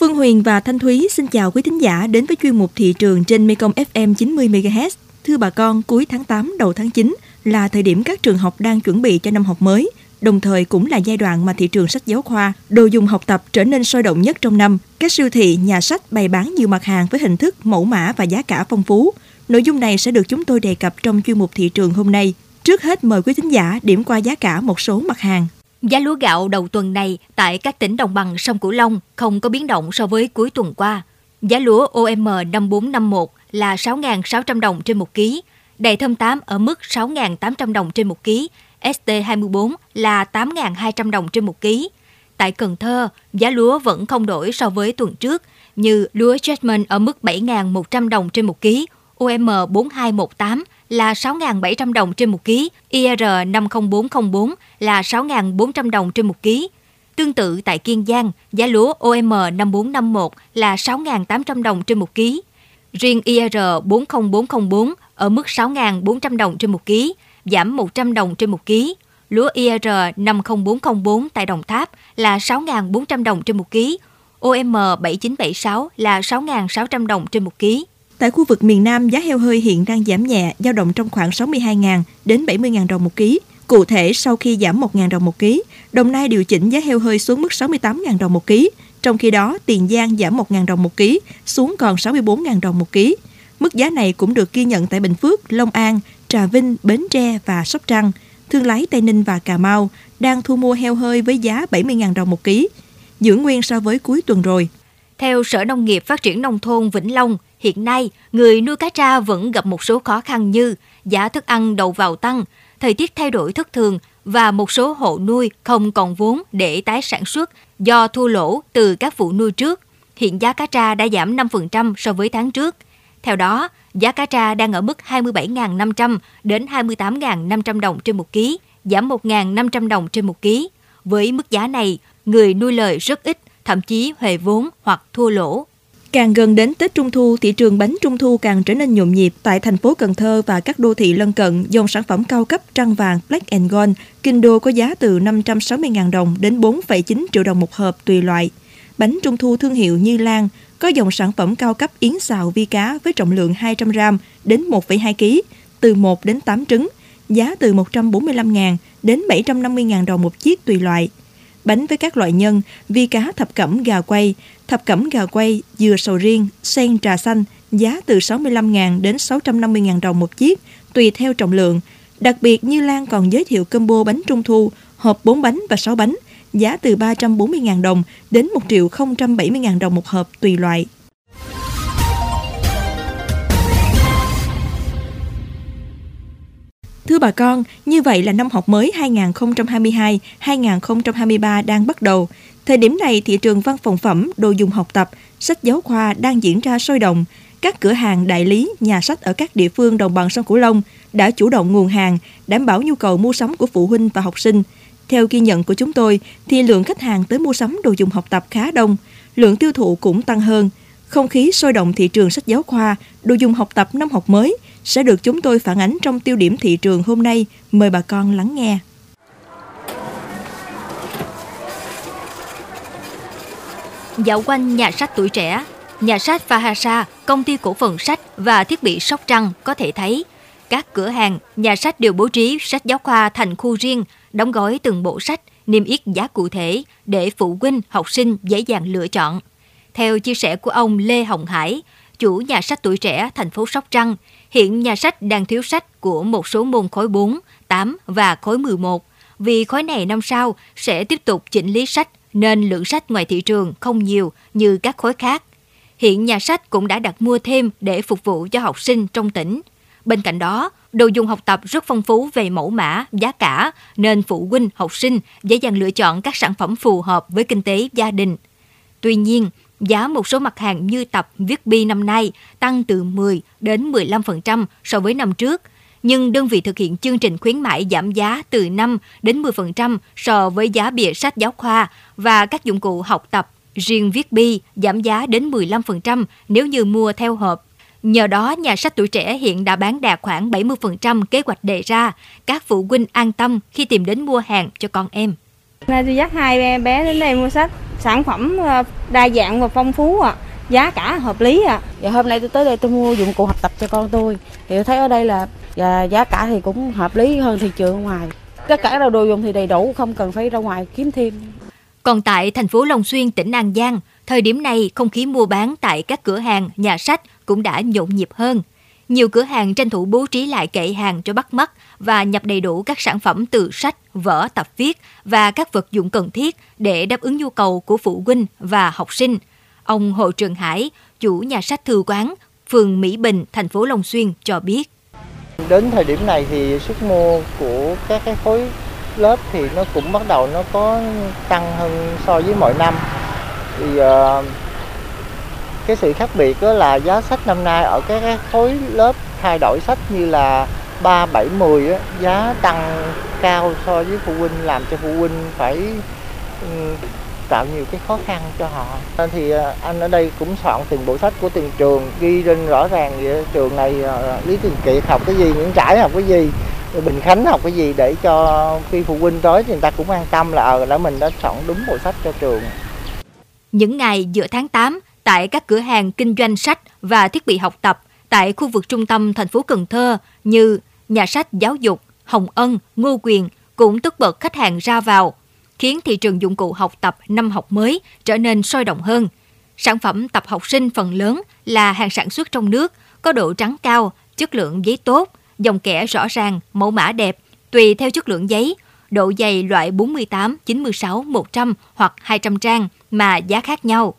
Phương Huyền và Thanh Thúy xin chào quý thính giả đến với chuyên mục thị trường trên Mekong FM 90 MHz. Thưa bà con, cuối tháng 8 đầu tháng 9 là thời điểm các trường học đang chuẩn bị cho năm học mới, đồng thời cũng là giai đoạn mà thị trường sách giáo khoa, đồ dùng học tập trở nên sôi động nhất trong năm. Các siêu thị, nhà sách bày bán nhiều mặt hàng với hình thức, mẫu mã và giá cả phong phú. Nội dung này sẽ được chúng tôi đề cập trong chuyên mục thị trường hôm nay. Trước hết mời quý thính giả điểm qua giá cả một số mặt hàng. Giá lúa gạo đầu tuần này tại các tỉnh đồng bằng sông Cửu Long không có biến động so với cuối tuần qua. Giá lúa OM 5451 là 6.600 đồng trên 1 kg, đầy thơm 8 ở mức 6.800 đồng trên 1 kg, ST24 là 8.200 đồng trên 1 kg. Tại Cần Thơ, giá lúa vẫn không đổi so với tuần trước, như lúa Jasmine ở mức 7.100 đồng trên 1 kg, OM 4218 là 6.700 đồng trên một ký, IR 50404 là 6.400 đồng trên một ký. Tương tự tại Kiên Giang, giá lúa OM 5451 là 6.800 đồng trên một ký. Riêng IR 40404 ở mức 6.400 đồng trên một ký, giảm 100 đồng trên một ký. Lúa IR 50404 tại Đồng Tháp là 6.400 đồng trên một ký, OM 7976 là 6.600 đồng trên một ký. Tại khu vực miền Nam, giá heo hơi hiện đang giảm nhẹ, dao động trong khoảng 62.000 đến 70.000 đồng một ký. Cụ thể, sau khi giảm 1.000 đồng một ký, Đồng Nai điều chỉnh giá heo hơi xuống mức 68.000 đồng một ký. Trong khi đó, Tiền Giang giảm 1.000 đồng một ký, xuống còn 64.000 đồng một ký. Mức giá này cũng được ghi nhận tại Bình Phước, Long An, Trà Vinh, Bến Tre và Sóc Trăng. Thương lái Tây Ninh và Cà Mau đang thu mua heo hơi với giá 70.000 đồng một ký, giữ nguyên so với cuối tuần rồi. Theo Sở Nông nghiệp Phát triển Nông thôn Vĩnh Long, hiện nay người nuôi cá tra vẫn gặp một số khó khăn như giá thức ăn đầu vào tăng, thời tiết thay đổi thất thường và một số hộ nuôi không còn vốn để tái sản xuất do thua lỗ từ các vụ nuôi trước. Hiện giá cá tra đã giảm 5% so với tháng trước. Theo đó, giá cá tra đang ở mức 27.500 đến 28.500 đồng trên một ký, giảm 1.500 đồng trên một ký. Với mức giá này, người nuôi lời rất ít, thậm chí huề vốn hoặc thua lỗ. Càng gần đến Tết Trung Thu, thị trường bánh Trung Thu càng trở nên nhộn nhịp tại thành phố Cần Thơ và các đô thị lân cận. Dòng sản phẩm cao cấp trăng vàng Black and Gold, kinh đô có giá từ 560.000 đồng đến 4,9 triệu đồng một hộp tùy loại. Bánh Trung Thu thương hiệu Như Lan có dòng sản phẩm cao cấp yến xào vi cá với trọng lượng 200 gram đến 1,2 kg, từ 1 đến 8 trứng, giá từ 145.000 đến 750.000 đồng một chiếc tùy loại bánh với các loại nhân, vi cá thập cẩm gà quay, thập cẩm gà quay, dừa sầu riêng, sen trà xanh, giá từ 65.000 đến 650.000 đồng một chiếc, tùy theo trọng lượng. Đặc biệt Như Lan còn giới thiệu combo bánh trung thu, hộp 4 bánh và 6 bánh, giá từ 340.000 đồng đến 1.070.000 đồng một hộp tùy loại. Thưa bà con, như vậy là năm học mới 2022-2023 đang bắt đầu. Thời điểm này, thị trường văn phòng phẩm, đồ dùng học tập, sách giáo khoa đang diễn ra sôi động. Các cửa hàng, đại lý, nhà sách ở các địa phương đồng bằng sông Cửu Long đã chủ động nguồn hàng, đảm bảo nhu cầu mua sắm của phụ huynh và học sinh. Theo ghi nhận của chúng tôi, thì lượng khách hàng tới mua sắm đồ dùng học tập khá đông, lượng tiêu thụ cũng tăng hơn. Không khí sôi động thị trường sách giáo khoa, đồ dùng học tập năm học mới sẽ được chúng tôi phản ánh trong tiêu điểm thị trường hôm nay. Mời bà con lắng nghe. Dạo quanh nhà sách tuổi trẻ, nhà sách Fahasa, công ty cổ phần sách và thiết bị Sóc Trăng có thể thấy các cửa hàng, nhà sách đều bố trí sách giáo khoa thành khu riêng, đóng gói từng bộ sách, niêm yết giá cụ thể để phụ huynh, học sinh dễ dàng lựa chọn. Theo chia sẻ của ông Lê Hồng Hải, chủ nhà sách tuổi trẻ thành phố Sóc Trăng, hiện nhà sách đang thiếu sách của một số môn khối 4, 8 và khối 11. Vì khối này năm sau sẽ tiếp tục chỉnh lý sách nên lượng sách ngoài thị trường không nhiều như các khối khác. Hiện nhà sách cũng đã đặt mua thêm để phục vụ cho học sinh trong tỉnh. Bên cạnh đó, đồ dùng học tập rất phong phú về mẫu mã, giá cả, nên phụ huynh, học sinh dễ dàng lựa chọn các sản phẩm phù hợp với kinh tế gia đình. Tuy nhiên, giá một số mặt hàng như tập viết bi năm nay tăng từ 10 đến 15% so với năm trước, nhưng đơn vị thực hiện chương trình khuyến mãi giảm giá từ 5 đến 10% so với giá bìa sách giáo khoa và các dụng cụ học tập. Riêng viết bi giảm giá đến 15% nếu như mua theo hộp. Nhờ đó, nhà sách tuổi trẻ hiện đã bán đạt khoảng 70% kế hoạch đề ra. Các phụ huynh an tâm khi tìm đến mua hàng cho con em. Nay tôi dắt hai bé đến đây mua sách, sản phẩm ờ, đa dạng và phong phú ạ. À. Giá cả hợp lý ạ. À. Dạ hôm nay tôi tới đây tôi mua dụng cụ học tập cho con tôi. Thì tôi thấy ở đây là và giá cả thì cũng hợp lý hơn thị trường ngoài. Tất cả đồ dùng thì đầy đủ, không cần phải ra ngoài kiếm thêm. Còn tại thành phố Long Xuyên, tỉnh An Giang, thời điểm này không khí mua bán tại các cửa hàng, nhà sách cũng đã nhộn nhịp hơn. Nhiều cửa hàng tranh thủ bố trí lại kệ hàng cho bắt mắt và nhập đầy đủ các sản phẩm từ sách, vở, tập viết và các vật dụng cần thiết để đáp ứng nhu cầu của phụ huynh và học sinh. Ông Hồ Trường Hải, chủ nhà sách Thư Quán, phường Mỹ Bình, thành phố Long Xuyên cho biết. Đến thời điểm này thì sức mua của các cái khối lớp thì nó cũng bắt đầu nó có tăng hơn so với mọi năm. Thì uh, cái sự khác biệt đó là giá sách năm nay ở các cái khối lớp thay đổi sách như là 3, 7, 10 á, giá tăng cao so với phụ huynh làm cho phụ huynh phải ừ, tạo nhiều cái khó khăn cho họ. Thì ờ, anh ở đây cũng soạn từng bộ sách của từng trường ghi lên rõ ràng vậy trường này ờ, lý thường kiệt học cái gì những trải học cái gì bình khánh học cái gì để cho khi phụ huynh tới thì người ta cũng an tâm là ờ đã mình đã soạn đúng bộ sách cho trường. Những ngày giữa tháng 8 tại các cửa hàng kinh doanh sách và thiết bị học tập tại khu vực trung tâm thành phố Cần Thơ như nhà sách giáo dục, Hồng Ân, Ngô Quyền cũng tất bật khách hàng ra vào, khiến thị trường dụng cụ học tập năm học mới trở nên sôi động hơn. Sản phẩm tập học sinh phần lớn là hàng sản xuất trong nước, có độ trắng cao, chất lượng giấy tốt, dòng kẻ rõ ràng, mẫu mã đẹp, tùy theo chất lượng giấy, độ dày loại 48, 96, 100 hoặc 200 trang mà giá khác nhau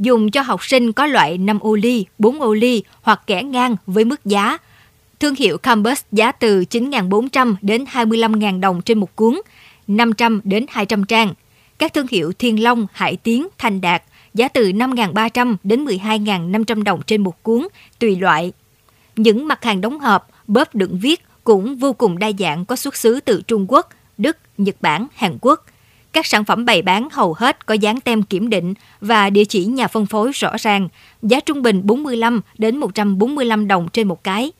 dùng cho học sinh có loại 5 ô ly, 4 ô ly hoặc kẻ ngang với mức giá. Thương hiệu Campus giá từ 9.400 đến 25.000 đồng trên một cuốn, 500 đến 200 trang. Các thương hiệu Thiên Long, Hải Tiến, Thành Đạt giá từ 5.300 đến 12.500 đồng trên một cuốn, tùy loại. Những mặt hàng đóng hộp, bóp đựng viết cũng vô cùng đa dạng có xuất xứ từ Trung Quốc, Đức, Nhật Bản, Hàn Quốc. Các sản phẩm bày bán hầu hết có dán tem kiểm định và địa chỉ nhà phân phối rõ ràng, giá trung bình 45 đến 145 đồng trên một cái.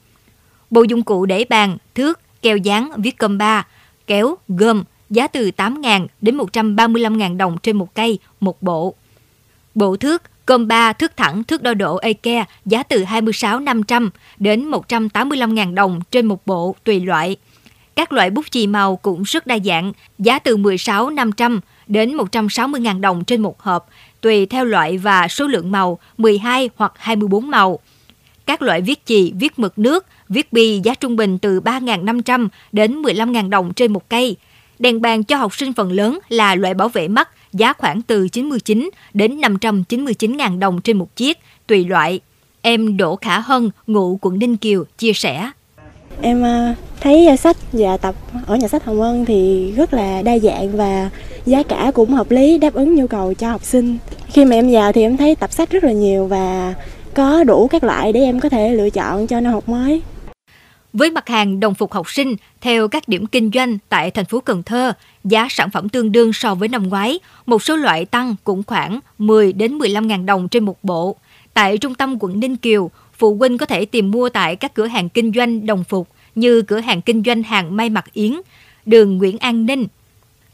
Bộ dụng cụ để bàn, thước, keo dán, viết cơm ba, kéo, gom, giá từ 8.000 đến 135.000 đồng trên một cây, một bộ. Bộ thước, cơm ba, thước thẳng, thước đo độ IKEA giá từ 26.500 đến 185.000 đồng trên một bộ tùy loại. Các loại bút chì màu cũng rất đa dạng, giá từ 16.500 đến 160.000 đồng trên một hộp, tùy theo loại và số lượng màu, 12 hoặc 24 màu. Các loại viết chì, viết mực nước, viết bi giá trung bình từ 3.500 đến 15.000 đồng trên một cây. Đèn bàn cho học sinh phần lớn là loại bảo vệ mắt, giá khoảng từ 99 đến 599.000 đồng trên một chiếc, tùy loại. Em Đỗ Khả Hân, ngụ quận Ninh Kiều, chia sẻ. Em à, thấy sách và tập ở nhà sách Hồng Ân thì rất là đa dạng và giá cả cũng hợp lý đáp ứng nhu cầu cho học sinh. Khi mà em vào thì em thấy tập sách rất là nhiều và có đủ các loại để em có thể lựa chọn cho năm học mới. Với mặt hàng đồng phục học sinh, theo các điểm kinh doanh tại thành phố Cần Thơ, giá sản phẩm tương đương so với năm ngoái, một số loại tăng cũng khoảng 10 đến 15 ngàn đồng trên một bộ. Tại trung tâm quận Ninh Kiều, phụ huynh có thể tìm mua tại các cửa hàng kinh doanh đồng phục như cửa hàng kinh doanh hàng may mặc Yến, đường Nguyễn An Ninh,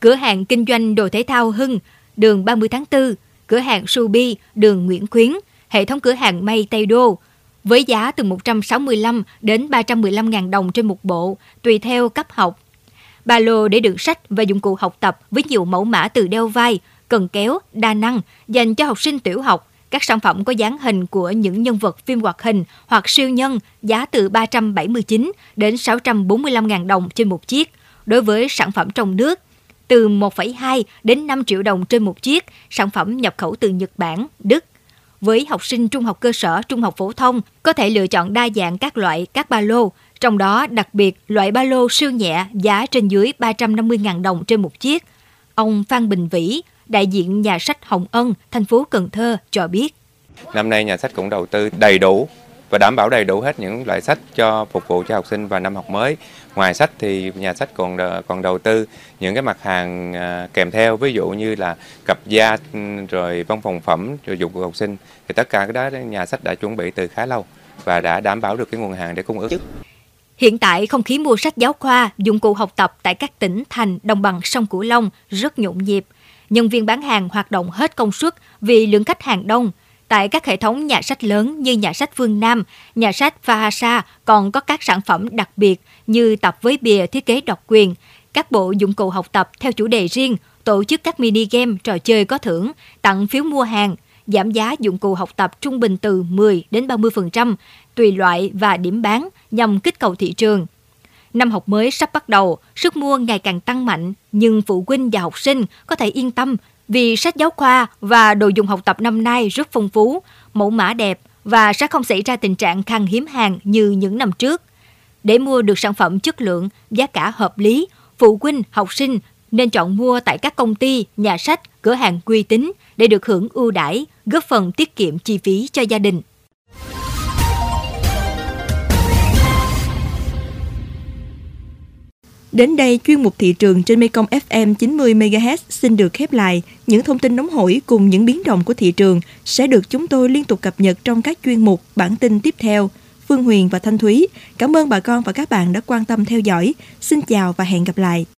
cửa hàng kinh doanh đồ thể thao Hưng, đường 30 tháng 4, cửa hàng Subi, đường Nguyễn Khuyến, hệ thống cửa hàng may Tây Đô, với giá từ 165 đến 315 ngàn đồng trên một bộ, tùy theo cấp học. Ba lô để đựng sách và dụng cụ học tập với nhiều mẫu mã từ đeo vai, cần kéo, đa năng dành cho học sinh tiểu học, các sản phẩm có dáng hình của những nhân vật phim hoạt hình hoặc siêu nhân giá từ 379 đến 645.000 đồng trên một chiếc. Đối với sản phẩm trong nước, từ 1,2 đến 5 triệu đồng trên một chiếc, sản phẩm nhập khẩu từ Nhật Bản, Đức. Với học sinh trung học cơ sở, trung học phổ thông, có thể lựa chọn đa dạng các loại các ba lô, trong đó đặc biệt loại ba lô siêu nhẹ giá trên dưới 350.000 đồng trên một chiếc. Ông Phan Bình Vĩ, đại diện nhà sách Hồng Ân, thành phố Cần Thơ cho biết. Năm nay nhà sách cũng đầu tư đầy đủ và đảm bảo đầy đủ hết những loại sách cho phục vụ cho học sinh vào năm học mới. Ngoài sách thì nhà sách còn còn đầu tư những cái mặt hàng à, kèm theo ví dụ như là cặp da rồi văn phòng phẩm rồi dụng cụ học sinh thì tất cả cái đó nhà sách đã chuẩn bị từ khá lâu và đã đảm bảo được cái nguồn hàng để cung ứng. Hiện tại, không khí mua sách giáo khoa, dụng cụ học tập tại các tỉnh, thành, đồng bằng sông Cửu Long rất nhộn nhịp. Nhân viên bán hàng hoạt động hết công suất vì lượng khách hàng đông. Tại các hệ thống nhà sách lớn như nhà sách Phương Nam, nhà sách Fahasa còn có các sản phẩm đặc biệt như tập với bìa thiết kế độc quyền, các bộ dụng cụ học tập theo chủ đề riêng, tổ chức các mini game, trò chơi có thưởng, tặng phiếu mua hàng, giảm giá dụng cụ học tập trung bình từ 10 đến 30%, tùy loại và điểm bán nhằm kích cầu thị trường. Năm học mới sắp bắt đầu, sức mua ngày càng tăng mạnh, nhưng phụ huynh và học sinh có thể yên tâm vì sách giáo khoa và đồ dùng học tập năm nay rất phong phú, mẫu mã đẹp và sẽ không xảy ra tình trạng khan hiếm hàng như những năm trước. Để mua được sản phẩm chất lượng, giá cả hợp lý, phụ huynh, học sinh nên chọn mua tại các công ty, nhà sách, cửa hàng uy tín để được hưởng ưu đãi, góp phần tiết kiệm chi phí cho gia đình. Đến đây, chuyên mục thị trường trên Mekong FM 90 MHz xin được khép lại. Những thông tin nóng hổi cùng những biến động của thị trường sẽ được chúng tôi liên tục cập nhật trong các chuyên mục bản tin tiếp theo. Phương Huyền và Thanh Thúy, cảm ơn bà con và các bạn đã quan tâm theo dõi. Xin chào và hẹn gặp lại.